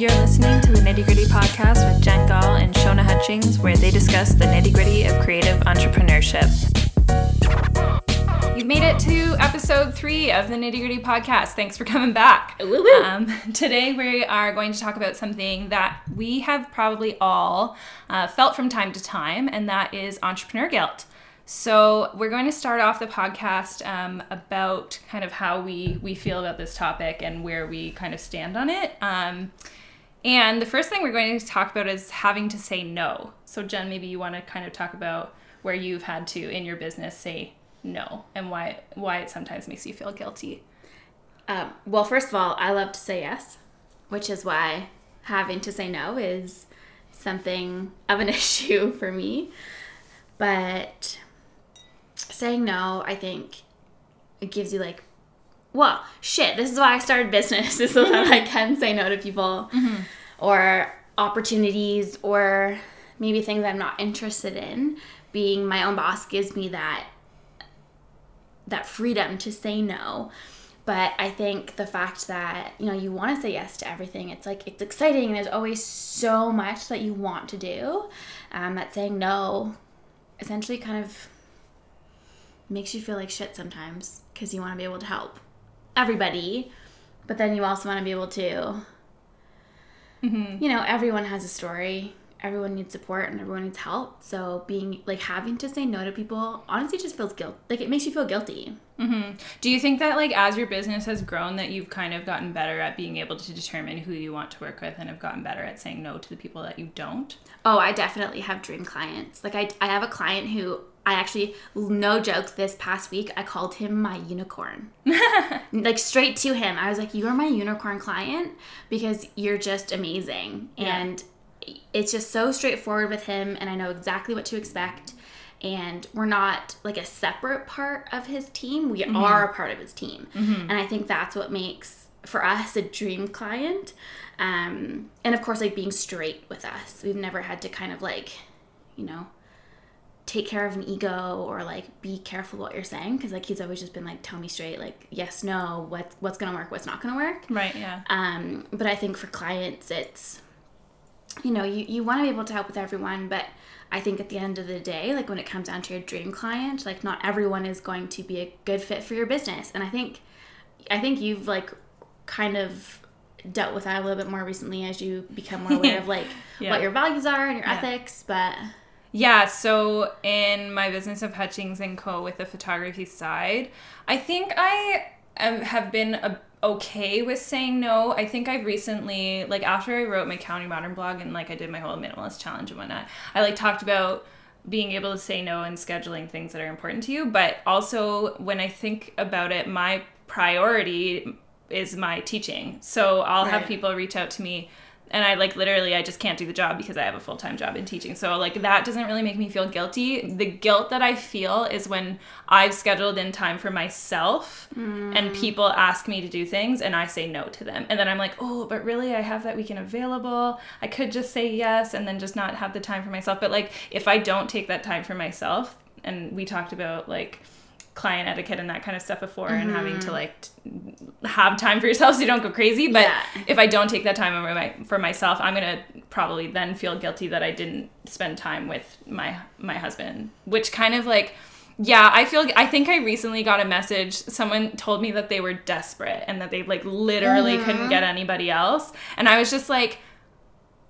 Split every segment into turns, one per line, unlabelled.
You're listening to the Nitty Gritty podcast with Jen Gall and Shona Hutchings, where they discuss the nitty gritty of creative entrepreneurship. You've made it to episode three of the Nitty Gritty podcast. Thanks for coming back.
Woo woo.
Um, today, we are going to talk about something that we have probably all uh, felt from time to time, and that is entrepreneur guilt. So, we're going to start off the podcast um, about kind of how we, we feel about this topic and where we kind of stand on it. Um, and the first thing we're going to talk about is having to say no. So, Jen, maybe you want to kind of talk about where you've had to in your business say no and why why it sometimes makes you feel guilty.
Um, well, first of all, I love to say yes, which is why having to say no is something of an issue for me. But saying no, I think it gives you like, well, shit, this is why I started business, is so that I can say no to people or opportunities or maybe things I'm not interested in. Being my own boss gives me that that freedom to say no but i think the fact that you know you want to say yes to everything it's like it's exciting there's always so much that you want to do um, that saying no essentially kind of makes you feel like shit sometimes because you want to be able to help everybody but then you also want to be able to Mm-hmm. you know everyone has a story. Everyone needs support and everyone needs help. So being like having to say no to people honestly just feels guilt like it makes you feel guilty. Mm-hmm.
Do you think that like as your business has grown that you've kind of gotten better at being able to determine who you want to work with and have gotten better at saying no to the people that you don't?
Oh, I definitely have dream clients. Like I, I have a client who I actually, no joke, this past week I called him my unicorn. like straight to him. I was like, "You are my unicorn client because you're just amazing." And it's just so straightforward with him and I know exactly what to expect. And we're not like a separate part of his team. We are a part of his team. And I think that's what makes for us a dream client. Um, and of course, like being straight with us. We've never had to kind of like, you know, take care of an ego or like be careful what you're saying because like he's always just been like tell me straight like yes no what what's gonna work what's not gonna work
Right, yeah.
um, but I think for clients, it's, you know, you, you want to be able to help with everyone, but I think at the end of the day, like when it comes down to your dream client, like not everyone is going to be a good fit for your business. And I think, I think you've like kind of dealt with that a little bit more recently as you become more aware of like
Yeah.
what your values are and your
Yeah.
ethics. But
Yeah, so in my business of Hutchings and Co. with the photography side, I think I am, have been a, okay with saying no. I think I've recently, like after I wrote my County Modern blog and like I did my whole minimalist challenge and whatnot, I like talked about being able to say no and scheduling things that are important to you. But also when I think about it, my priority is my teaching. So I'll have people reach out to me and I like literally I just can't do the job because I have a full-time job in teaching. So like that doesn't really make me feel guilty. The guilt that I feel is when I've scheduled in time for myself and mm. people ask me to do things and I say no to them. And then I'm like, "Oh, but really I have that weekend available. I could just say yes and then just not have the time for myself." But like if I don't take that time for myself and we talked about like client etiquette and that kind of stuff before and having to mm-hmm. like t- have time for yourself so you don't go crazy. But
Yeah.
if i don't take that time for, my, for myself i'm gonna probably then feel guilty that i didn't spend time with my my husband which kind of like yeah i feel i think i recently got a message. Someone told me that they were desperate and that they like literally mm-hmm. couldn't get anybody else. And i was just like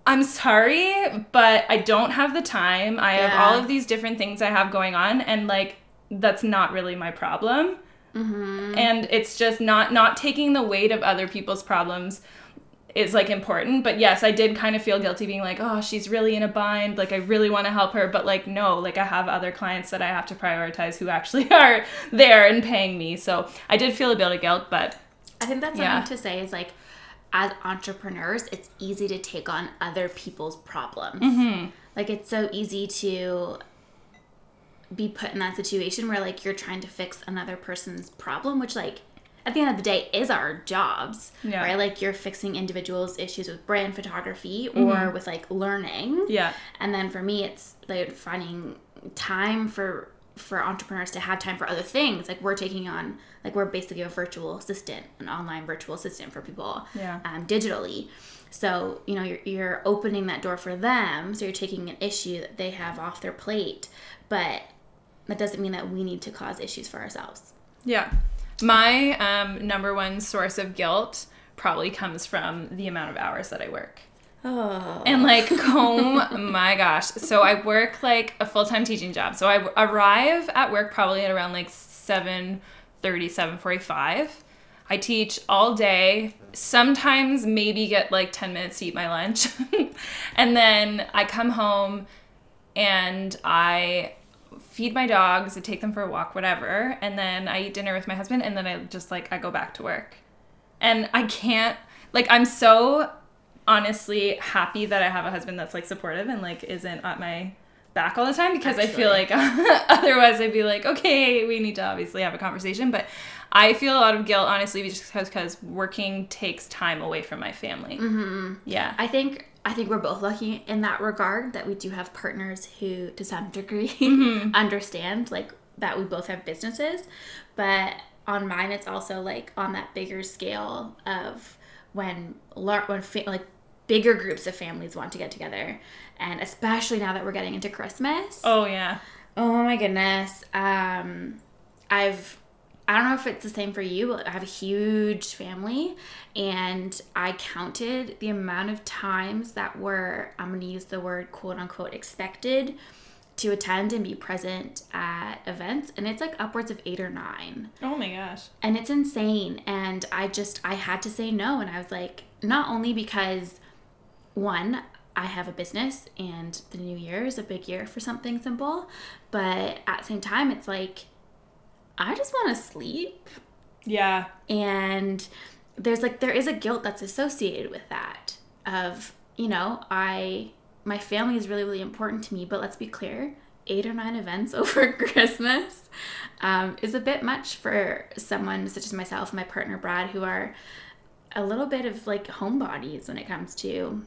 I'm sorry, but I don't have the time. I have all of these different things I have going on, and like that's not really my problem. Mm-hmm. And it's just not not taking the weight of other people's problems is like important. But yes, I did kind of feel guilty being like, oh, she's really in a bind. Like I really want to help her, but like no, like I have other clients that I have to prioritize who actually are there and paying me. So I did feel a bit of guilt, but
I think that's
Yeah.
something to say is like, as entrepreneurs, it's easy to take on other people's problems. Mm-hmm. Like, it's so easy to be put in that situation where like you're trying to fix another person's problem, which like at the end of the day is our jobs,
Yeah.
right? Like you're fixing individuals' issues with brand photography or with like learning.
yeah.
And then for me, it's like finding time for for entrepreneurs to have time for other things. Like we're taking on, like we're basically a virtual assistant, an online virtual assistant for people,
Yeah.
um, digitally. So you know you're you're opening that door for them. So you're taking an issue that they have off their plate, but that doesn't mean that we need to cause issues for ourselves.
Yeah. My um, number one source of guilt probably comes from the amount of hours that I work.
Oh.
And like, oh my gosh. So I work like a full time teaching job. So I arrive at work probably at around like 7 745. I teach all day, sometimes maybe get like 10 minutes to eat my lunch. and then I come home and I feed my dogs, I take them for a walk, whatever. And then I eat dinner with my husband. And then I just like, I go back to work. And I can't, like, I'm so honestly happy that I have a husband that's like supportive and like isn't at my back all the time because I feel like otherwise I'd be like, okay, we need to obviously have a conversation. But I feel a lot of guilt, honestly, just because working takes time away from my family. Mm-hmm. Yeah.
I think I think we're both lucky in that regard that we do have partners who, to some degree,
Mm-hmm.
understand like that we both have businesses. But on mine, it's also like on that bigger scale of when lar- when fa- like bigger groups of families want to get together, and especially now that we're getting into Christmas.
oh, yeah.
Oh my goodness. Um, I've I don't know if it's the same for you, but I have a huge family, and I counted the amount of times that were I'm going to use the word quote unquote expected to attend and be present at events, and it's like upwards of eight or nine
Oh my gosh.
and it's insane and i just i had to say no and i was like not only because one i have a business and the new year is a big year for something simple but at the same time it's like i just want to sleep.
Yeah.
and there's like there is a guilt that's associated with that of you know i my family is really really important to me but let's be clear eight or nine events over christmas um, is a bit much for someone such as myself and my partner brad who are a little bit of like homebodies when it comes to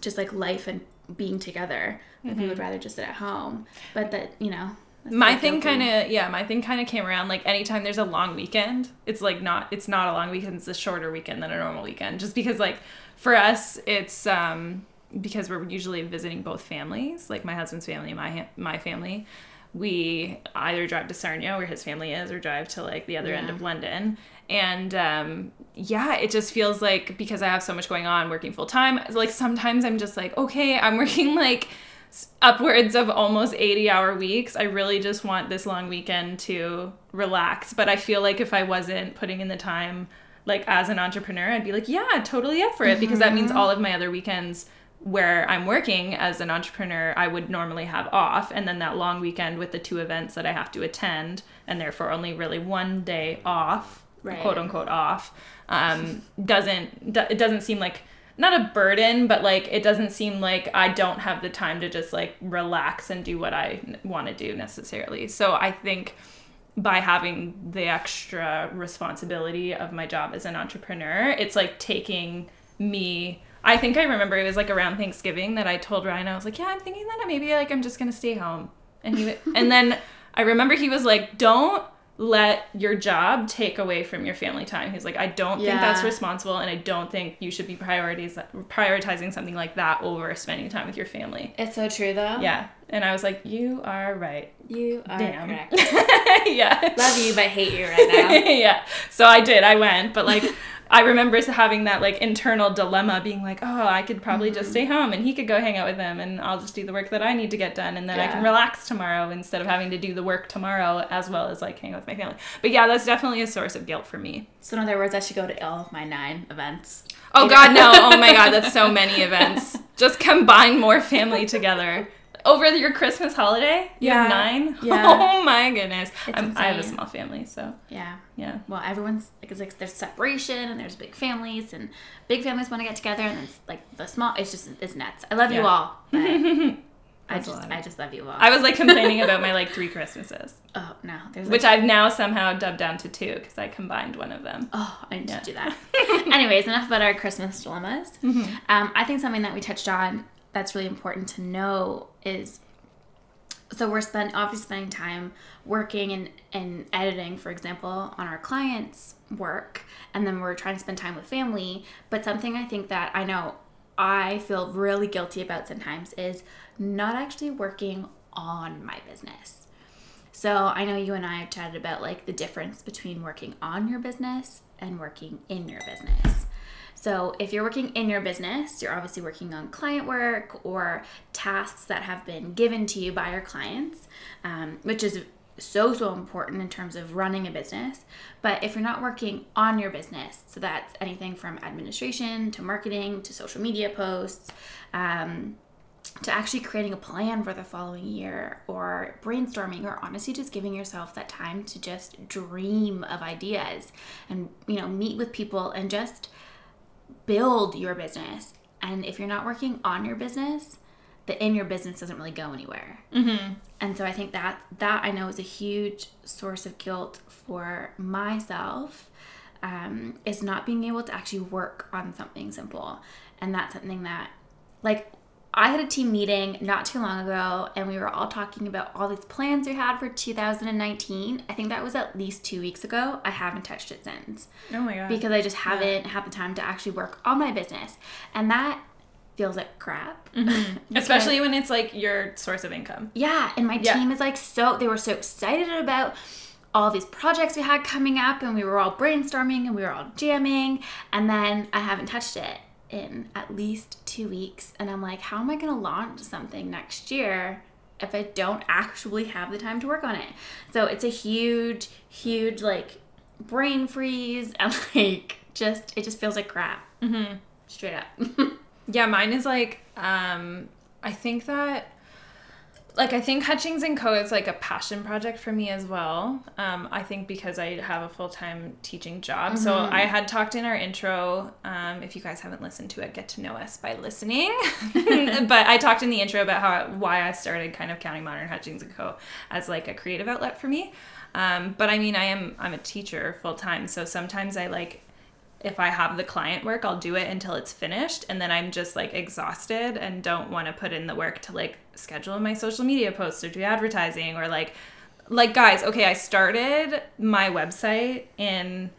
just like life and being together like we would rather just sit at home. But that you know that's
my
so
thing kind of yeah my thing kind of came around like anytime there's a long weekend it's like not it's not a long weekend it's a shorter weekend than a normal weekend just because like for us it's um because we're usually visiting both families like my husband's family and my my family we either drive to Sarnia where his family is or drive to like the other end of London and um yeah it just feels like because I have so much going on working full time like sometimes I'm just like okay I'm working like upwards of almost 80 hour weeks. I really just want this long weekend to relax. But I feel like if I wasn't putting in the time, like as an entrepreneur, I'd be like, yeah, totally up for it because that means all of my other weekends where I'm working as an entrepreneur, I would normally have off. And then that long weekend with the two events that I have to attend, and therefore only really one day off,
Right.
quote unquote off, um, doesn't, it doesn't seem like not a burden, but like it doesn't seem like I don't have the time to just like relax and do what I want to do necessarily. So I think by having the extra responsibility of my job as an entrepreneur, it's like taking me. I think I remember it was like around Thanksgiving that I told Ryan I was like, "Yeah, I'm thinking that maybe like I'm just gonna stay home," and he and then I remember he was like, "Don't." Let your job take away from your family time. He's like, I don't think that's responsible, and I don't think you should be priorities prioritizing something like that over spending time with your family.
it's so true though
Yeah, and I was like, you are right.
you are
Damn.
correct
yeah.
love you but hate you right now
yeah. So I did. I went, but like I remember having that like internal dilemma, being like, oh, I could probably just
Mm-hmm.
stay home, and he could go hang out with them, and I'll just do the work that I need to get done, and then I can relax tomorrow instead of having to do the work tomorrow as well as like hang out with my family. But yeah, that's definitely a source of guilt for me.
So in other words, I should go to all of my nine events.
Oh God, no! Oh my God, that's so many events. Just combine more family together. Over your Christmas holiday, you
Yeah.
nine.
Yeah.
Oh my goodness. I'm, I have a small family, so
Yeah.
yeah.
Well, everyone's like, it's like there's separation and there's big families and big families want to get together and it's like the small. It's just it's nuts. I love you all. But I just. I just love you all.
I was like complaining about my like three Christmases,
oh no, there's
which I've now somehow dubbed down to two because I combined one of them.
Oh, I need
Yeah.
to do that. Anyways, enough about our Christmas dilemmas. Um, I think something that we touched on that's really important to know is so we're spend obviously spending time working and, and editing for example on our clients work and then we're trying to spend time with family. But something i think that i know i feel really guilty about sometimes is not actually working on my business. So i know you and i have chatted about like the difference between working on your business and working in your business so, if you're working in your business, you're obviously working on client work or tasks that have been given to you by your clients, um, which is so, so important in terms of running a business. But if you're not working on your business, so that's anything from administration to marketing to social media posts, um, to actually creating a plan for the following year or brainstorming or honestly just giving yourself that time to just dream of ideas and you know meet with people and just build your business. And if you're not working on your business, the in your business doesn't really go anywhere. Mm-hmm. And so I think that that I know is a huge source of guilt for myself. Um, is not being able to actually work on something simple, and that's something that, like, I had a team meeting not too long ago, and we were all talking about all these plans we had for 2019. I think that was at least two weeks ago. I haven't touched it since.
Oh my god!
Because I just haven't yeah. had the time to actually work on my business, and that feels like crap.
Mm-hmm. Especially when it's like your source of income.
Yeah, and my yeah. team is like so they were so excited about all these projects we had coming up and we were all brainstorming and we were all jamming and then I haven't touched it in at least two weeks. And I'm like, how am I going to launch something next year if I don't actually have the time to work on it? So it's a huge, huge like brain freeze and like just, it just feels like crap. Mm-hmm. Straight up.
yeah, mine is like, um, I think that like I think Hutchings and Co is like a passion project for me as well. Um, I think because I have a full time teaching job. Mm-hmm. So I had talked in our intro. Um, if you guys haven't listened to it, get to know us by listening. but I talked in the intro about how why I started kind of counting modern Hutchings and Co as like a creative outlet for me. Um, but I mean, I am I'm a teacher full time, so sometimes I like if I have the client work, I'll do it until it's finished. And then I'm just like exhausted and don't want to put in the work to like schedule my social media posts or do advertising or like, like guys, okay, I started my website in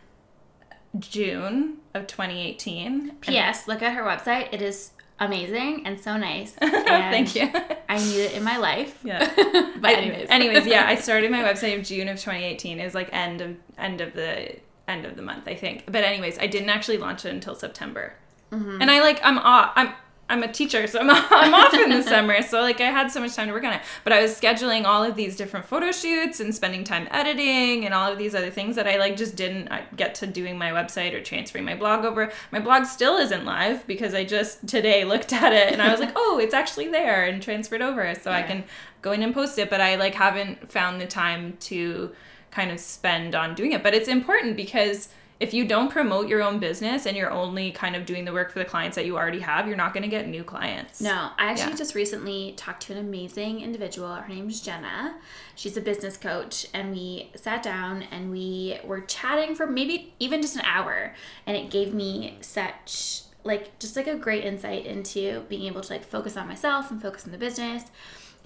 June of 2018.
P.S. Look at her website. It is amazing and so nice.
And Thank you.
I need it in my life.
Yeah. but anyways. anyways, yeah, I started my website in June of 2018. It was like end of end of the end of the month, I think. But anyways, I didn't actually launch it until September. Mm-hmm. And I like I'm off. I'm I'm a teacher, so I'm, I'm off in the summer. So like I had so much time to work on it. But I was scheduling all of these different photo shoots and spending time editing and all of these other things that I like just didn't get to doing my website or transferring my blog over. My blog still isn't live because I just today looked at it and I was like, oh, it's actually there and transferred over, so yeah. I can go in and post it. But I like haven't found the time to kind of spend on doing it. But it's important because if you don't promote your own business and you're only kind of doing the work for the clients that you already have, you're not going to get new clients.
No, I actually yeah. just recently talked to an amazing individual. Her name's Jenna. She's a business coach, and we sat down and we were chatting for maybe even just an hour, and it gave me such like just like a great insight into being able to like focus on myself and focus on the business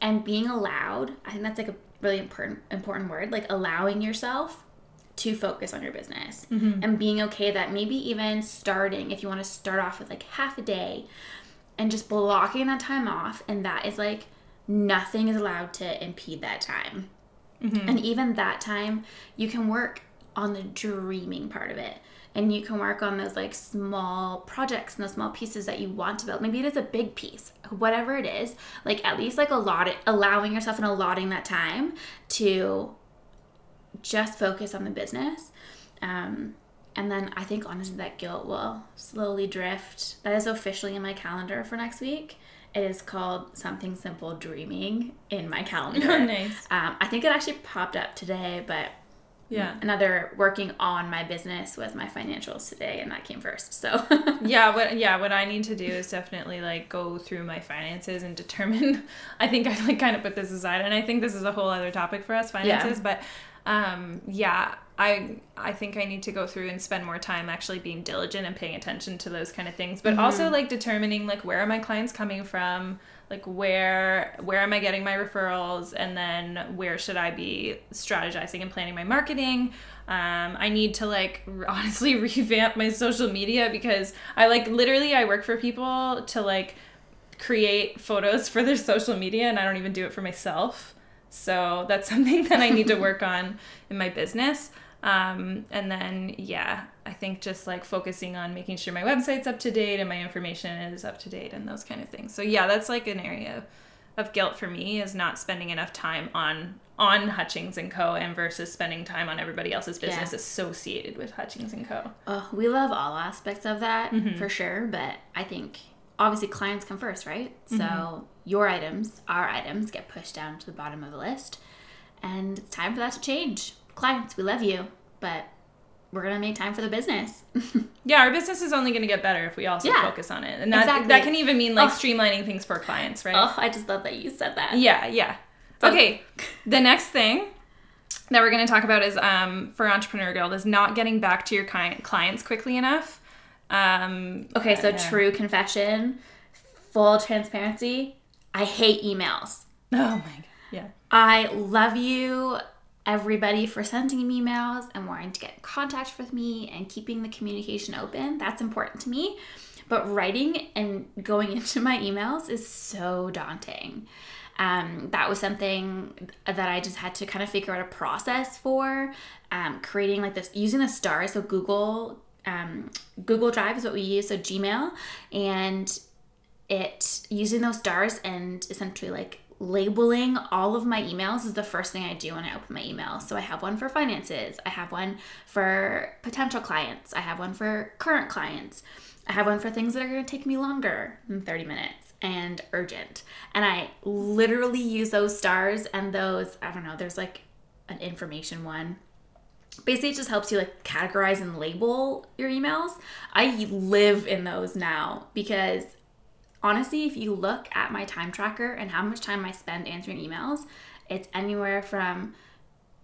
and being allowed. I think that's like a really important important word like allowing yourself to focus on your business mm-hmm. and being okay that maybe even starting if you want to start off with like half a day and just blocking that time off and that is like nothing is allowed to impede that time mm-hmm. and even that time you can work on the dreaming part of it and you can work on those like small projects and those small pieces that you want to build. Maybe it is a big piece, whatever it is. Like at least like a lot, allowing yourself and allotting that time to just focus on the business. Um, and then I think honestly that guilt will slowly drift. That is officially in my calendar for next week. It is called Something Simple Dreaming in my calendar.
Oh, nice.
Um, I think it actually popped up today, but yeah another working on my business with my financials today and that came first so
yeah what yeah what i need to do is definitely like go through my finances and determine i think i like kind of put this aside and i think this is a whole other topic for us finances yeah. but um yeah I I think I need to go through and spend more time actually being diligent and paying attention to those kind of things. But also like determining like where are my clients coming from, like where where am I getting my referrals, and then where should I be strategizing and planning my marketing. Um, I need to like honestly revamp my social media because I like literally I work for people to like create photos for their social media and I don't even do it for myself. So that's something that I need to work on in my business. Um, and then, yeah, I think just like focusing on making sure my website's up to date and my information is up to date and those kind of things. So, yeah, that's like an area of guilt for me is not spending enough time on on Hutchings and Co. and versus spending time on everybody else's business
Yeah.
associated with Hutchings and Co.
Oh, we love all aspects of that
Mm-hmm.
for sure, but I think obviously clients come first, right?
Mm-hmm.
So your items, our items, get pushed down to the bottom of the list, and it's time for that to change. Clients, we love you, but we're gonna make time for the business.
Yeah, our business is only to get better if we also
Yeah,
focus on it, and that
exactly.
that can even mean like
Oh.
streamlining things for clients, right?
oh, I just love that you said that.
Yeah, yeah.
So-
Okay, the next thing that we're to talk about is um, for Entrepreneur Guilt is not getting back to your client clients quickly enough. Um,
Okay, so true confession, full transparency. I hate emails.
Oh my god. Yeah.
I love you, everybody, for sending me emails and wanting to get in contact with me and keeping the communication open. That's important to me. But writing and going into my emails is so daunting. Um, that was something that I just had to kind of figure out a process for. Um, creating like this, using the stars, so Google. Um, Google Drive is what we use, so Gmail, and it using those stars and essentially like labeling all of my emails is the first thing I do when I open my email. So I have one for finances, I have one for potential clients, I have one for current clients, I have one for things that are going to take me longer than 30 minutes and urgent. And I literally use those stars and those, I don't know, there's like an information one basically it just helps you like categorize and label your emails i live in those now because honestly if you look at my time tracker and how much time i spend answering emails it's anywhere from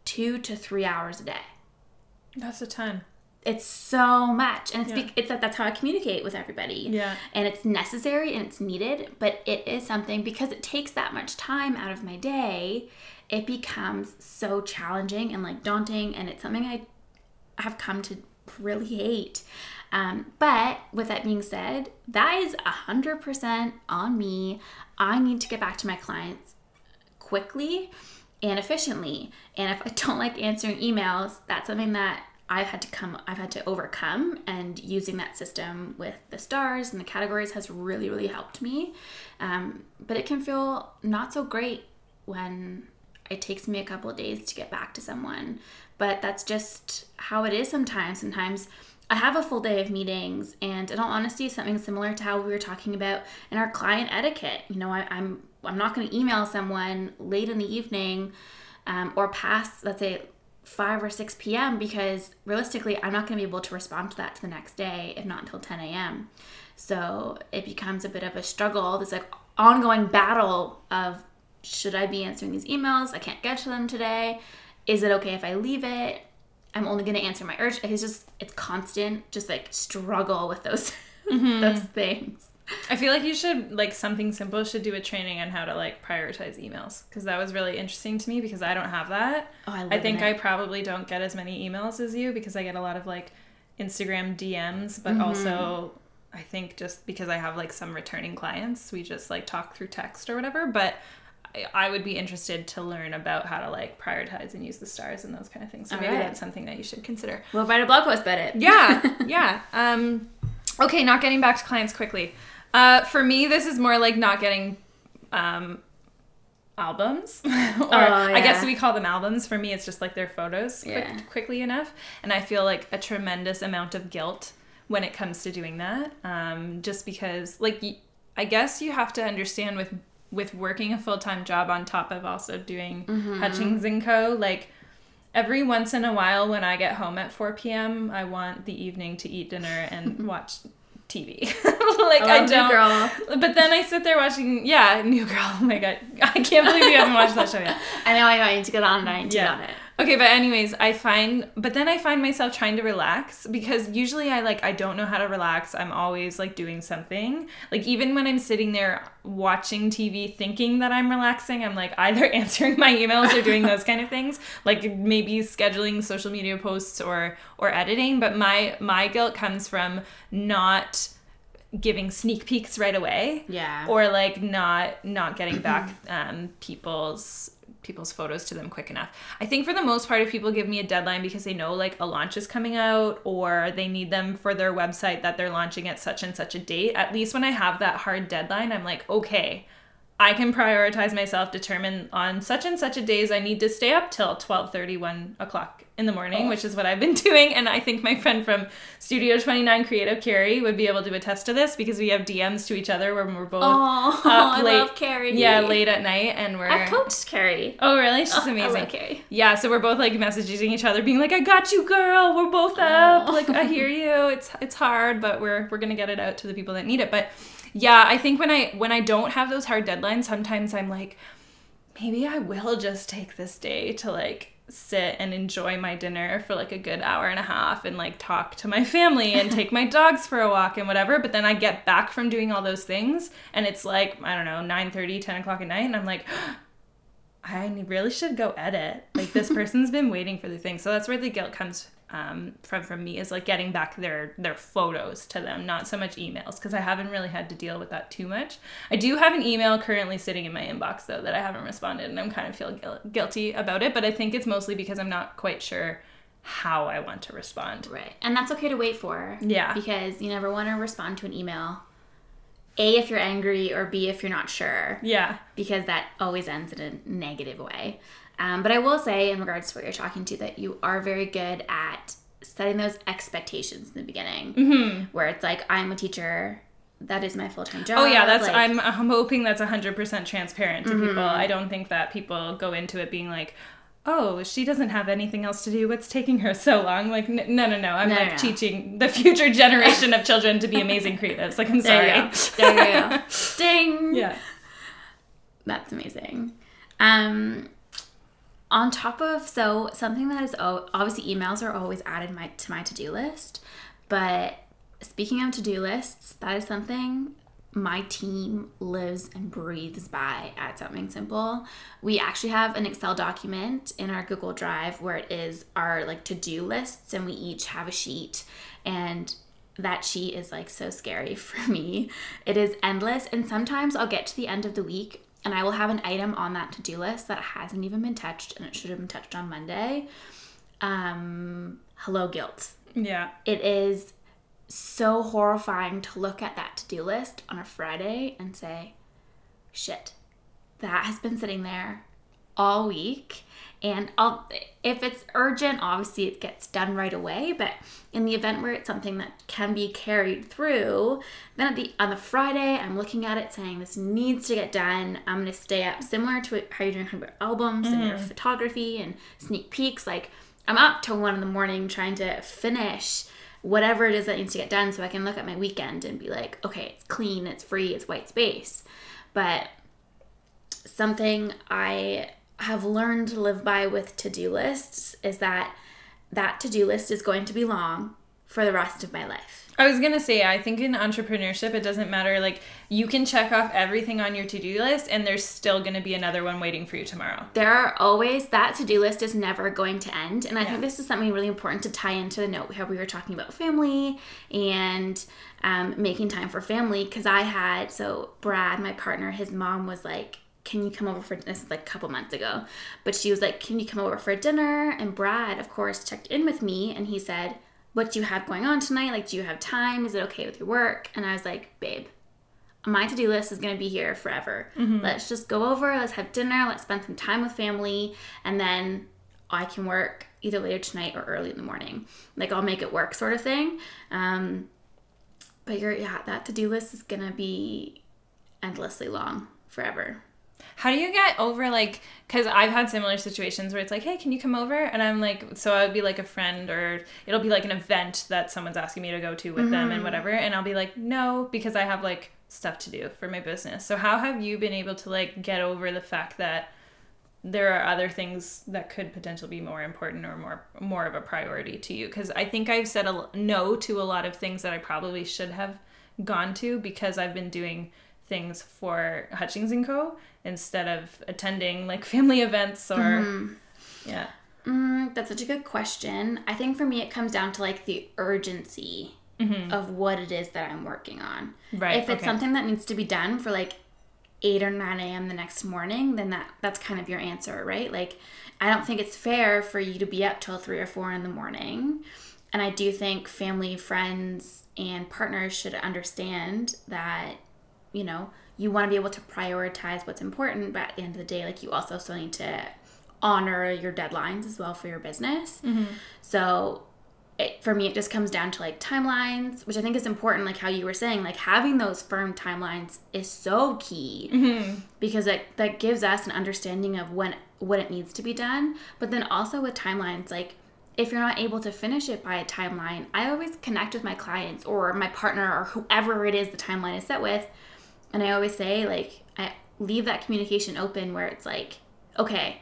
two to three hours a day
That's a ton.
it's so much and it's
Yeah.
bec it's that that's how i communicate with everybody
Yeah.
and it's necessary and it's needed but it is something because it takes that much time out of my day it becomes so challenging and like daunting and it's something i have come to really hate um, but with that being said that is 100% on me i need to get back to my clients quickly and efficiently. And if I don't like answering emails, that's something that I've had to come I've had to overcome and using that system with the stars and the categories has really really helped me. Um, but it can feel not so great when it takes me a couple of days to get back to someone. But that's just how it is sometimes. Sometimes I have a full day of meetings, and in all honesty, something similar to how we were talking about in our client etiquette. You know, I, I'm I'm not going to email someone late in the evening um, or past, let's say, 5 or 6 p.m. because realistically, I'm not going to be able to respond to that to the next day, if not until 10 a.m. So it becomes a bit of a struggle, this like ongoing battle of should I be answering these emails? I can't get to them today. Is it okay if I leave it? I'm only going to answer my urge. It's just, it's constant, just like struggle with those, those things.
I feel like you should like something simple should do a training on how to like prioritize emails because that was really interesting to me because I don't have that.
Oh, I,
I think
in
I probably don't get as many emails as you because I get a lot of like Instagram DMs, but
Mm-hmm.
also I think just because I have like some returning clients, we just like talk through text or whatever. But I, would be interested to learn about how to like prioritize and use the stars and those kind of things. So maybe
Alright.
that's something that you should consider.
We'll write a blog post about it.
Yeah, yeah. Um, okay, not getting back to clients quickly. Uh, for me, this is more like not getting um, albums, or I guess we call them albums. For me, it's just like their photos quick,
Yeah.
quickly enough, and I feel like a tremendous amount of guilt when it comes to doing that. Um, just because, like, I guess you have to understand with with working a full time job on top of also doing mm-hmm. Hutchings and Co. Like every once in a while when I get home at 4 p.m., I want the evening to eat dinner and watch TV. like oh, I,
love New
don't. But then I sit there watching, yeah, New Girl. Oh my god, I can't believe you haven't watched that show yet.
I know, I know. I need to get on. I need to
Yeah.
get on it.
Okay, but anyways, I find but then I find myself trying to relax because usually I like I don't know how to relax. I'm always like doing something. Like even when I'm sitting there watching TV thinking that I'm relaxing, I'm like either answering my emails or doing those kind of things, like maybe scheduling social media posts or or editing, but my my guilt comes from not giving sneak peeks right away
Yeah.
or like not not getting back um, people's people's photos to them quick enough. I think for the most part if people give me a deadline because they know like a launch is coming out or they need them for their website that they're launching at such and such a date, at least when I have that hard deadline, I'm like, okay, I can prioritize myself, determine on such and such a days I need to stay up till 12 1 o'clock in the morning, oh. which is what I've been doing. And I think my friend from Studio 29 Creative, Carrie, would be able to attest to this because we have DMs to each other when we're both
Oh,
up
I
late-
love Carrie.
yeah, late at night and we're
I coached Carrie.
Oh really? She's
Oh,
amazing.
Carrie.
Yeah, so we're both like messaging each other, being like, "I got you, girl. We're both up.
Aw.
Like, I hear you. It's it's hard, but we're we're gonna get it out to the people that need it." But yeah, I think when I when I don't have those hard deadlines, sometimes I'm like, maybe I will just take this day to like sit and enjoy my dinner for like a good hour and a half and like talk to my family and take my dogs for a walk and whatever but then i get back from doing all those things and it's like i don't know 9 30 10 o'clock at night and i'm like I really should go edit. Like this person's been waiting for the thing. So that's where the guilt comes um, from from me is like getting back their their photos to them, not so much emails because I haven't really had to deal with that too much. I do have an email currently sitting in my inbox though that I haven't responded, and I'm kind of feel guil- guilty about it. But I think it's mostly because I'm not quite sure how I want to respond.
Right. And that's okay to wait for.
Yeah.
Because you never want to respond to an email. A, if you're angry, or B, if you're not sure.
Yeah.
because that always ends in a negative way. Um, but I will say, in regards to what you're talking to, that you are very good at setting those expectations in the beginning, mm-hmm. where it's like, I'm a teacher. That is my full time job.
Oh yeah, that's
like,
I'm I'm hoping that's 100% transparent to people. I don't think that people go into it being like, "Oh, she doesn't have anything else to do. What's taking her so long?" Like n- no, no, no. I'm
No,
like
no,
teaching the future generation of children to be amazing creatives. Like I'm
There
sorry.
you go. There you go. Ding.
yeah.
That's amazing. Um, on top of so something that is obviously emails are always added my to my to do list, but speaking of to do lists, that is something my team lives and breathes by at something simple. We actually have an Excel document in our Google Drive where it is our like to do lists, and we each have a sheet and that sheet is like so scary for me. It is endless, and sometimes I'll get to the end of the week and I will have an item on that to do list that hasn't even been touched and it should have been touched on Monday. Um, hello, guilt.
Yeah.
It is so horrifying to look at that to do list on a Friday and say, shit, that has been sitting there all week. And I'll, if it's urgent, obviously it gets done right away. But in the event where it's something that can be carried through, then at the on the Friday, I'm looking at it saying this needs to get done. I'm gonna stay up, similar to how you're doing your albums and your mm. photography and sneak peeks. Like I'm up till one in the morning trying to finish whatever it is that needs to get done, so I can look at my weekend and be like, okay, it's clean, it's free, it's white space. But something I have learned to live by with to-do lists is that that to-do list is going to be long for the rest of my life.
I was gonna say, I think in entrepreneurship, it doesn't matter. Like, you can check off everything on your to do list, and there's still gonna be another one waiting for you tomorrow.
There are always that to-do list is never going to end, and I
Yeah.
think this is something really important to tie into the note how we were talking about family and um, making time for family. Because I had so Brad, my partner, his mom was like, "Can you come over for this?" is like a couple months ago, but she was like, "Can you come over for dinner?" And Brad, of course, checked in with me, and he said, "What do you have going on tonight? Like, do you have time? Is it okay with your work?" And I was like, "Babe." my to-do list is going to be here forever. Let's just go over, let's have dinner, let's spend some time with family, and then I can work either later tonight or early in the morning. Like I'll make it work sort of thing. Um, but you're yeah, that to-do list is going to be endlessly long forever.
How do you get over like because I've had similar situations where it's like, hey, can you come over? And I'm like, so I would be like a friend or it'll be like an event that someone's asking me to go to with them and mm-hmm. whatever, and I'll be like, no, because I have like stuff to do for my business. So how have you been able to like get over the fact that there are other things that could potentially be more important or more more of a priority to you because i think i've said a no to a lot of things that i probably should have gone to because i've been doing things for hutchings and co instead of attending like family events or mm-hmm. yeah
mm, that's such a good question i think for me it comes down to like the urgency mm-hmm. of what it is that i'm working on right if it's okay. something that needs to be done for like 8 or 9 a.m. the next morning, then that that's kind of your answer, right? Like I don't think it's fair for you to be up till 3 or 4 in the morning. And I do think family, friends, and partners should understand that, you know, you want to be able to prioritize what's important, but at the end of the day, like you also still need to honor your deadlines as well for your business. Mm-hmm. So it, for me it just comes down to like timelines which i think is important like how you were saying like having those firm timelines is so key mm-hmm. because it, that gives us an understanding of when what it needs to be done but then also with timelines like if you're not able to finish it by a timeline i always connect with my clients or my partner or whoever it is the timeline is set with and i always say like i leave that communication open where it's like okay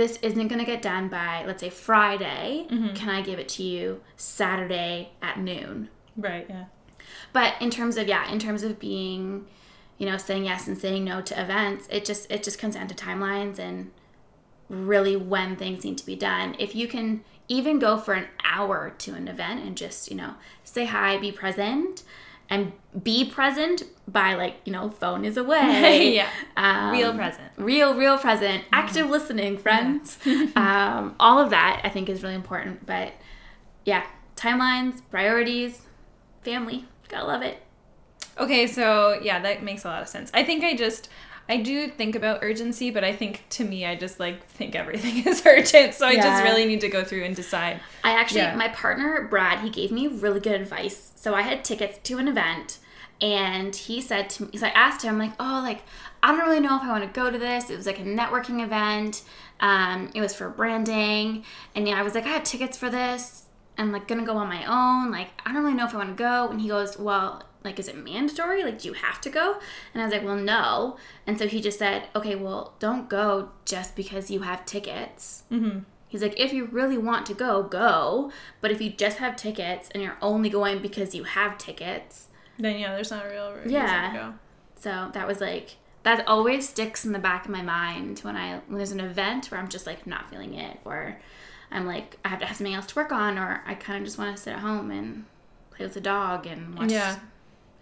this isn't going to get done by, let's say, Friday. Mm-hmm. Can I give it to you Saturday at noon?
Right, yeah.
But in terms of, yeah, in terms of being, you know, saying yes and saying no to events, it just, it just comes down to timelines and really when things need to be done. If you can even go for an hour to an event and just, you know, say hi, be present, and be present by like you know phone is away
yeah um, real present
real real present mm-hmm. active listening friends yeah. um, all of that i think is really important but yeah timelines priorities family gotta love it
okay so yeah that makes a lot of sense i think i just I do think about urgency, but I think to me, I just like think everything is urgent. So I just really need to go through and decide.
I actually, yeah. my partner, Brad, he gave me really good advice. So I had tickets to an event and he said to me, so I asked him, like, oh, like, I don't really know if I want to go to this. It was like a networking event. Um, it was for branding. And yeah, I was like, I have tickets for this. I'm like gonna go on my own. Like, I don't really know if I want to go. And he goes, Well, like is it mandatory like do you have to go and i was like well no and so he just said okay well don't go just because you have tickets mm-hmm. he's like if you really want to go go but if you just have tickets and you're only going because you have tickets
then yeah there's not a real reason yeah to go.
so that was like that always sticks in the back of my mind when i when there's an event where i'm just like not feeling it or i'm like i have to have something else to work on or i kind of just want to sit at home and play with the dog and watch yeah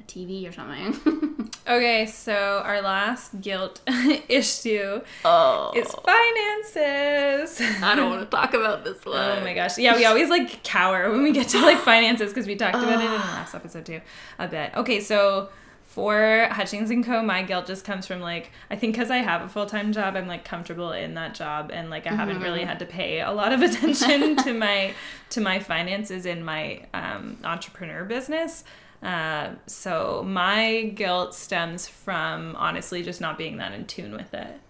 TV or something.
okay, so our last guilt issue oh. is finances.
I don't want to talk about this one.
Oh my gosh. Yeah, we always like cower when we get to like finances because we talked about it in the last episode too a bit. Okay, so for Hutchings and Co, my guilt just comes from like I think because I have a full time job, I'm like comfortable in that job, and like I mm-hmm. haven't really mm-hmm. had to pay a lot of attention to my to my finances in my um, entrepreneur business. Uh, so my guilt stems from honestly just not being that in tune with it.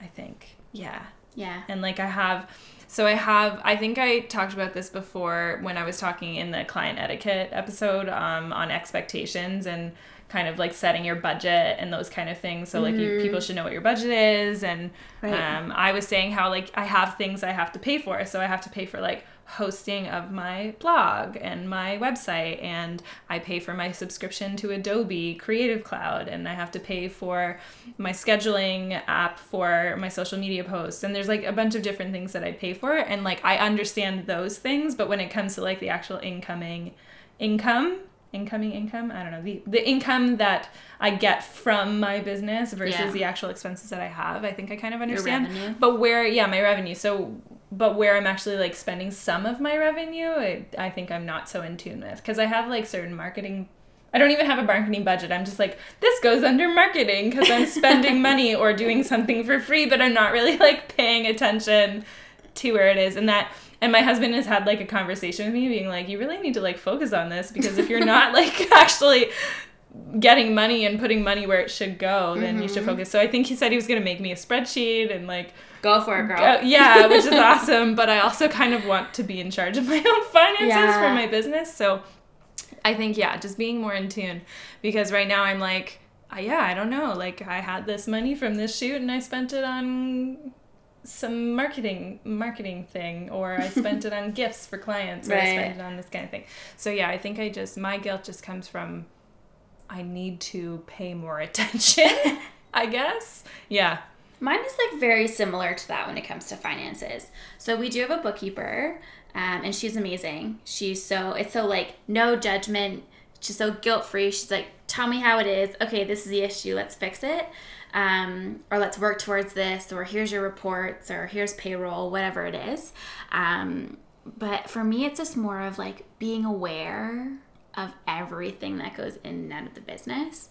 I think. Yeah.
Yeah.
And like I have so I have I think I talked about this before when I was talking in the client etiquette episode um, on expectations and kind of like setting your budget and those kind of things. So like mm-hmm. you, people should know what your budget is and right. um, I was saying how like I have things I have to pay for. So I have to pay for like hosting of my blog and my website and I pay for my subscription to Adobe Creative Cloud and I have to pay for my scheduling app for my social media posts. And there's like a bunch of different things that I pay for and like I understand those things but when it comes to like the actual incoming income incoming income i don't know the, the income that i get from my business versus yeah. the actual expenses that i have i think i kind of understand. but where yeah my revenue. So but where I'm actually like spending some of my revenue, I, I think I'm not so in tune with because I have like certain marketing. I don't even have a marketing budget. I'm just like this goes under marketing because I'm spending money or doing something for free, but I'm not really like paying attention to where it is. And that and my husband has had like a conversation with me being like you really need to like focus on this because if you're not like actually getting money and putting money where it should go, then mm-hmm. you should mm-hmm. focus. So I think he said he was going to make me a spreadsheet and like
Go for it, girl.
Go, yeah, which is awesome. But I also kind of want to be in charge of my own finances yeah. for my business. So I think, yeah, just being more in tune. Because right now I'm like, uh, yeah, I don't know. Like, I had this money from this shoot and I spent it on some marketing marketing thing or I spent it on gifts for clients or I spent
Right.
it on this kind of thing. So yeah, I think I just my guilt just comes from I need to pay more attention, I guess. Yeah.
Mine is like very similar to that when it comes to finances. So we do have a bookkeeper, um, and she's amazing. She's so it's so like no judgment. She's so guilt free. She's like, tell me how it is. Okay, this is the issue. Let's fix it, um, or let's work towards this. Or here's your reports, or here's payroll, whatever it is. Um, but for me, it's just more of like being aware of everything that goes in and out of the business.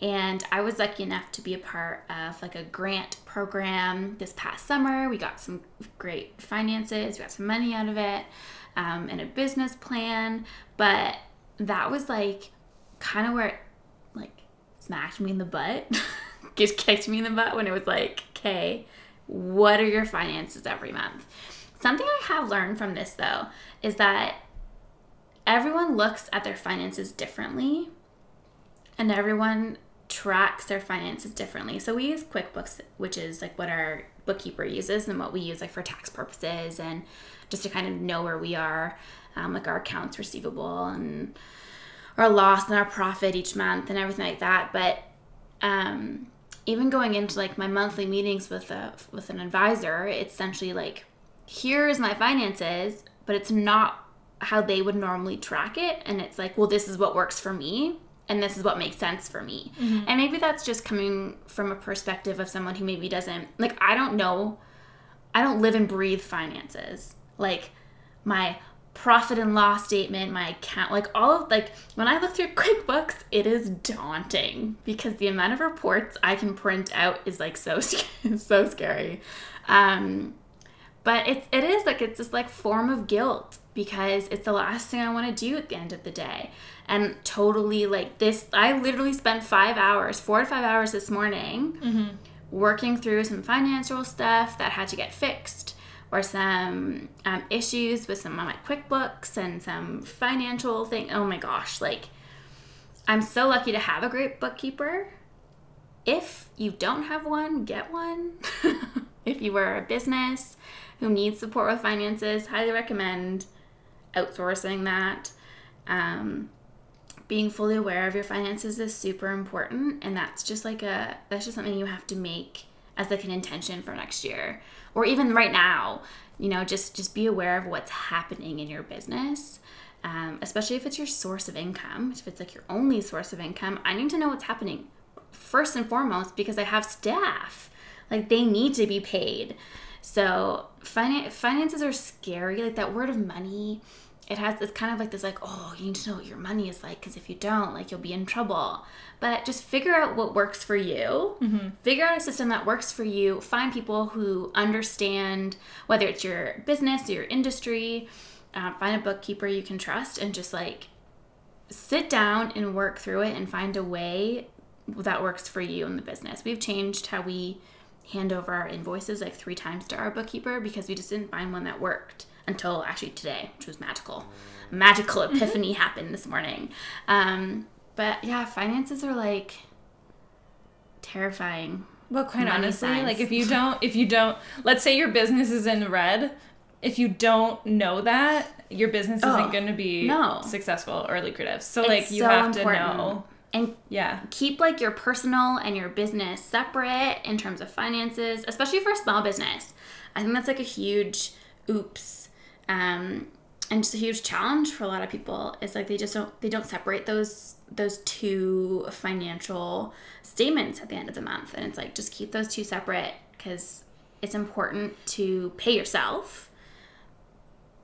And I was lucky enough to be a part of like a grant program this past summer. We got some great finances, we got some money out of it, um, and a business plan. But that was like kind of where it like smacked me in the butt, just kicked me in the butt when it was like, okay, what are your finances every month? Something I have learned from this though is that everyone looks at their finances differently and everyone tracks their finances differently. So we use QuickBooks, which is like what our bookkeeper uses and what we use like for tax purposes and just to kind of know where we are, um, like our accounts receivable and our loss and our profit each month and everything like that. But um, even going into like my monthly meetings with a with an advisor, it's essentially like here's my finances, but it's not how they would normally track it and it's like well this is what works for me and this is what makes sense for me. And maybe that's just coming from a perspective of someone who maybe doesn't like i don't know i don't live and breathe finances. Like my profit and loss statement my account like all of like when i look through quickbooks it is daunting because the amount of reports i can print out is like so so scary. Um but it's it is like it's this like form of guilt because it's the last thing I want to do at the end of the day. And totally like this I literally spent 5 hours, 4 to 5 hours this morning working through some financial stuff that had to get fixed or some um, issues with some of my QuickBooks and some financial thing. Oh my gosh, like I'm so lucky to have a great bookkeeper. If you don't have one, get one. if you are a business who needs support with finances, highly recommend outsourcing that. Um, being fully aware of your finances is super important, and that's just like a that's just something you have to make as like an intention for next year, or even right now. You know, just just be aware of what's happening in your business. Um, especially if it's your source of income, if it's like your only source of income, I need to know what's happening first and foremost because I have staff. Like they need to be paid. So finan- finances are scary. Like that word of money, it has it's kind of like this like oh you need to know what your money is like because if you don't like you'll be in trouble. But just figure out what works for you. Figure out a system that works for you. Find people who understand whether it's your business or your industry. Uh, find a bookkeeper you can trust and just like sit down and work through it and find a way that works for you in the business. We've changed how we hand over our invoices like three times to our bookkeeper because we just didn't find one that worked until actually today, which was magical. Magical epiphany happened this morning. Um, but yeah, finances are like terrifying.
Well, quite
Money
honestly,
signs.
like if you don't, if you don't, let's say your business is in red. If you don't know that, your business
Oh,
isn't going to be
no.
successful or lucrative. So, like, you
so
have
important.
to know.
And
Yeah.
keep like your personal and your business separate in terms of finances, especially for a small business. I think that's like a huge oops. Um, and just a huge challenge for a lot of people is like they just don't they don't separate those those two financial statements at the end of the month and it's like just keep those two separate because it's important to pay yourself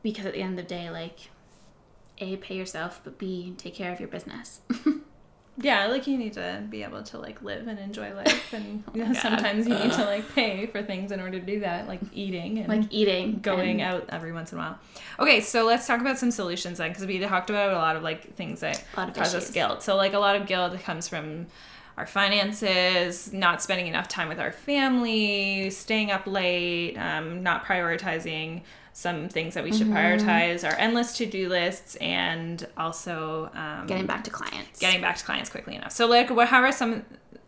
because at the end of the day like a pay yourself but b take care of your business
Yeah, like you need to be able to like live and enjoy life, and you know, sometimes you need to like pay for things in order to do that, like eating and
like eating
going
and-
out every once in a while. Okay, so let's talk about some solutions then, because we talked about a lot of like things that cause us guilt. So like a lot of guilt comes from our finances, not spending enough time with our family, staying up late, um, not prioritizing some things that we should
Mm-hmm.
prioritize, our endless to-do lists, and also um,
getting back to clients.
getting back to clients quickly enough. So like, what? How are some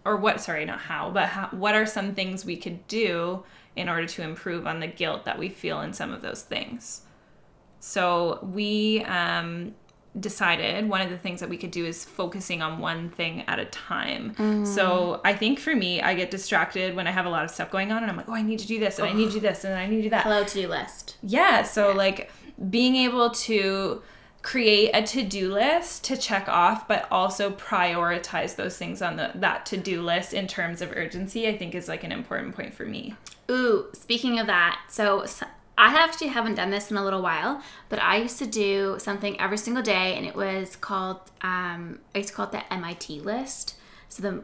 or what sorry not how but how, what are some things we could do in order to improve on the guilt that we feel in some of those things so we um, decided one of the things that we could do is focusing on one thing at a time. Mm. So I think for me, I get distracted when I have a lot of stuff going on and I'm like, oh, I need to do this and I need to do this and I need to do that.
Hello to do list.
Yeah. So yeah. like being able to create a to-do list to check off but also prioritize those things on the that to-do list in terms of urgency i think is like an important point for me
ooh speaking of that so I actually haven't done this in a little while, but I used to do something every single day, and it was called um, I used to call it the MIT list. So the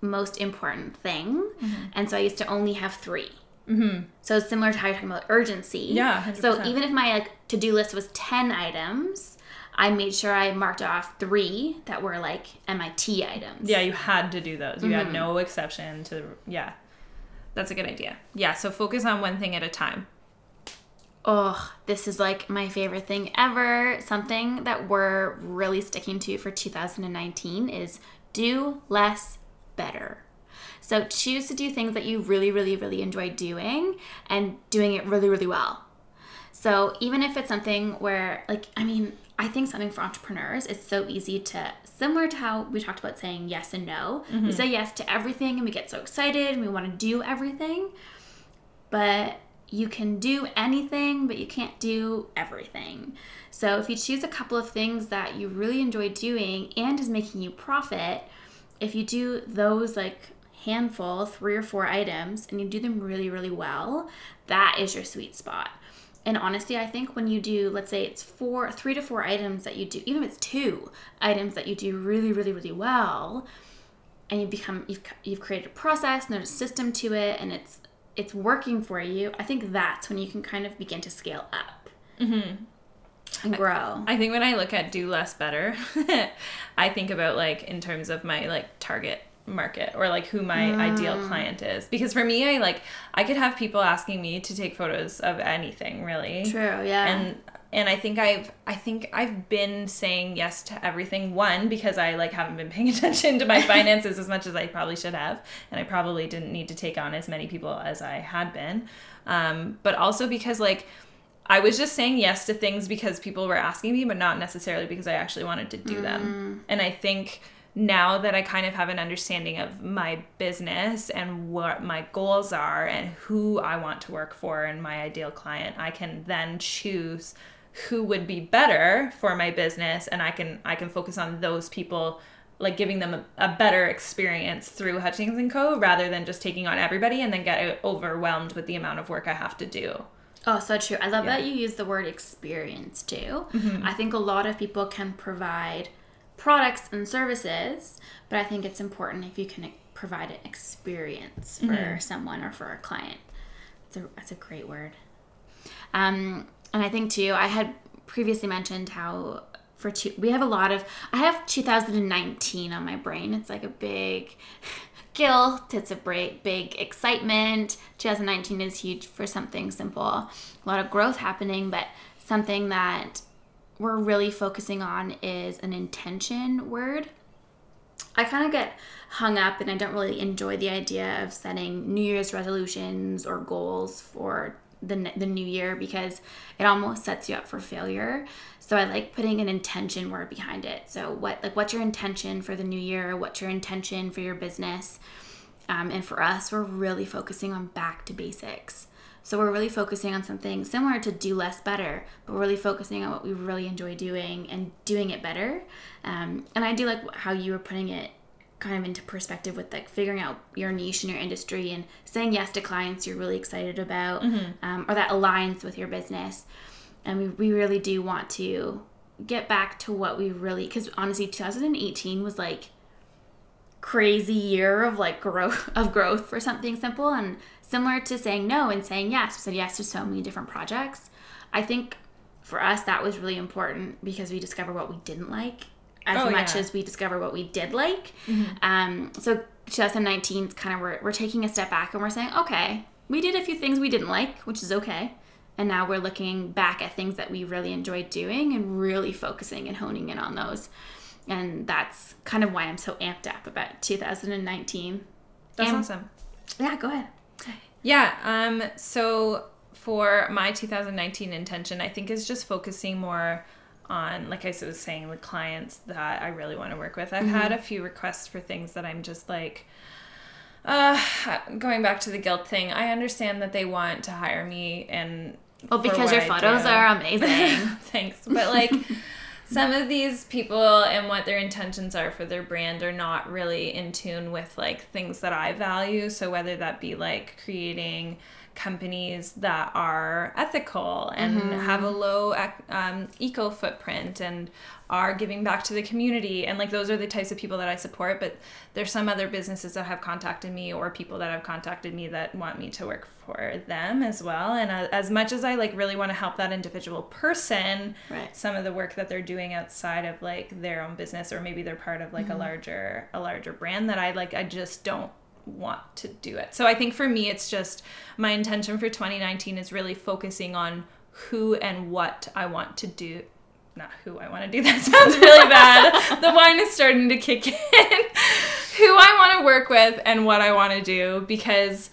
most important thing, mm-hmm. and so I used to only have 3 mm-hmm. So it's similar to how you're talking about urgency.
Yeah.
100%. So even if my like to do list was ten items, I made sure I marked off three that were like MIT items.
Yeah, you had to do those. You mm-hmm. had no exception to yeah. That's a good idea. Yeah, so focus on one thing at a time
oh, this is like my favorite thing ever. Something that we're really sticking to for 2019 is do less better. So choose to do things that you really, really, really enjoy doing and doing it really, really well. So even if it's something where, like, I mean, I think something for entrepreneurs is so easy to, similar to how we talked about saying yes and no. Mm-hmm. We say yes to everything and we get so excited and we want to do everything. But you can do anything, but you can't do everything. So if you choose a couple of things that you really enjoy doing and is making you profit, if you do those like handful, three or four items, and you do them really, really well, that is your sweet spot. And honestly, I think when you do, let's say it's four, three to four items that you do, even if it's two items that you do really, really, really well, and you become, you've, you've created a process and there's a system to it, and it's it's working for you, I think that's when you can kind of begin to scale up mm-hmm. and grow.
I think when I look at do less better, I think about like in terms of my like target market or like who my mm. ideal client is because for me i like i could have people asking me to take photos of anything really
true yeah
and and I think I've I think I've been saying yes to everything. One because I like haven't been paying attention to my finances as much as I probably should have, and I probably didn't need to take on as many people as I had been. Um, but also because like I was just saying yes to things because people were asking me, but not necessarily because I actually wanted to do mm. them. And I think now that I kind of have an understanding of my business and what my goals are and who I want to work for and my ideal client, I can then choose who would be better for my business and I can I can focus on those people like giving them a, a, better experience through Hutchings and Co rather than just taking on everybody and then get overwhelmed with the amount of work I have to do.
Oh, so true. I love yeah. that you use the word experience too. Mm-hmm. I think a lot of people can provide products and services, but I think it's important if you can provide an experience for mm-hmm. someone or for a client. It's a, that's a great word. Um, and I think too, I had previously mentioned how for two, we have a lot of, I have 2019 on my brain. It's like a big guilt, it's a big, big excitement. 2019 is huge for something simple. A lot of growth happening, but something that we're really focusing on is an intention word. I kind of get hung up and I don't really enjoy the idea of setting New Year's resolutions or goals for the, the new year because it almost sets you up for failure. So I like putting an intention word behind it. So what like what's your intention for the new year? What's your intention for your business? Um, and for us, we're really focusing on back to basics. So we're really focusing on something similar to do less better, but really focusing on what we really enjoy doing and doing it better. Um, and I do like how you were putting it kind of into perspective with like figuring out your niche in your industry and saying yes to clients you're really excited about mm-hmm. um, or that aligns with your business. And we, we really do want to get back to what we really because honestly 2018 was like crazy year of like growth of growth for something simple and similar to saying no and saying yes. We said yes to so many different projects. I think for us that was really important because we discovered what we didn't like as oh, much yeah. as we discover what we did like. Mm-hmm. Um, so 2019 is kind of we're, we're taking a step back and we're saying, okay, we did a few things we didn't like, which is okay. And now we're looking back at things that we really enjoyed doing and really focusing and honing in on those. And that's kind of why I'm so amped up about 2019.
That's
And-
awesome.
Yeah, go ahead.
Yeah. Um. So for my 2019 intention, I think is just focusing more on, like I was saying, the clients that I really want to work with. I've had a few requests for things that I'm just like. Uh, going back to the guilt thing, I understand that they want to hire me and
Well, because your photos are amazing.
Thanks. But like some of these people and what their intentions are for their brand are not really in tune with like things that I value. So whether that be like creating companies that are ethical and have a low um, eco footprint and are giving back to the community. And like those are the types of people that I support but there's some other businesses that have contacted me or people that have contacted me that want me to work for them as well. And uh, as much as I like really want to help that individual person
Right.
some of the work that they're doing outside of like their own business or maybe they're part of like a larger a larger brand that I like I just don't want to do it. So I think for me it's just my intention for 2019 is really focusing on who and what I want to do. Not who I want to do. That sounds really bad. the wine is starting to kick in. who I want to work with and what I want to do because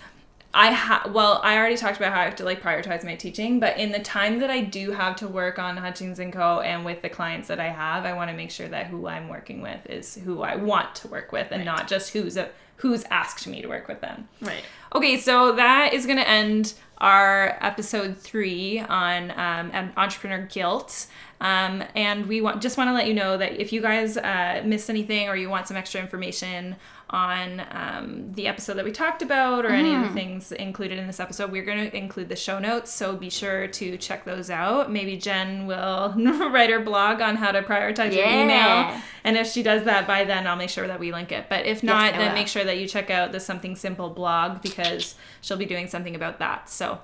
I have well, I already talked about how I have to like prioritize my teaching, but in the time that I do have to work on Hutchings and Co. and with the clients that I have, I want to make sure that who I'm working with is who I want to work with and not just who's a, who's asked me to work with them.
Right.
Okay, so that is going to end our episode three on um, entrepreneur guilt. Um, and we want just want to let you know that if you guys uh, missed anything or you want some extra information on um, the episode that we talked about or any of the things included in this episode, we're going to include the show notes. So be sure to check those out. Maybe Jen will write her blog on how to prioritize your email. And if she does that by then, I'll make sure that we link it. But if not,
I
then
will.
make sure that you check out the Something Simple blog because she'll be doing something about that. So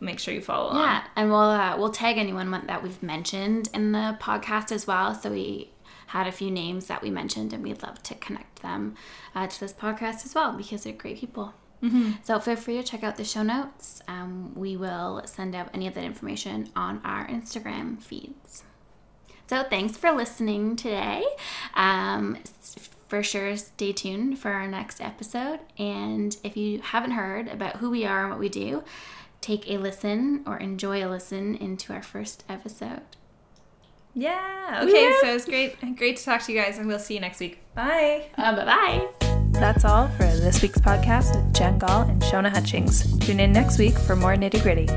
make sure you follow along.
Yeah, and we'll uh, we'll tag anyone that we've mentioned in the podcast as well. So we had a few names that we mentioned, and we'd love to connect them uh, to this podcast as well because they're great people. So feel free to check out the show notes. Um, we will send out any of that information on our Instagram feeds. So thanks for listening today. Um, for sure, stay tuned for our next episode. And if you haven't heard about who we are and what we do, take a listen or enjoy a listen into our first episode.
Yeah. Okay.
Woo!
So it's great. Great to talk to you guys, and we'll see you next week. Bye.
Uh, bye bye.
That's all for this week's podcast with Jen Gall and Shona Hutchings. Tune in next week for more nitty gritty.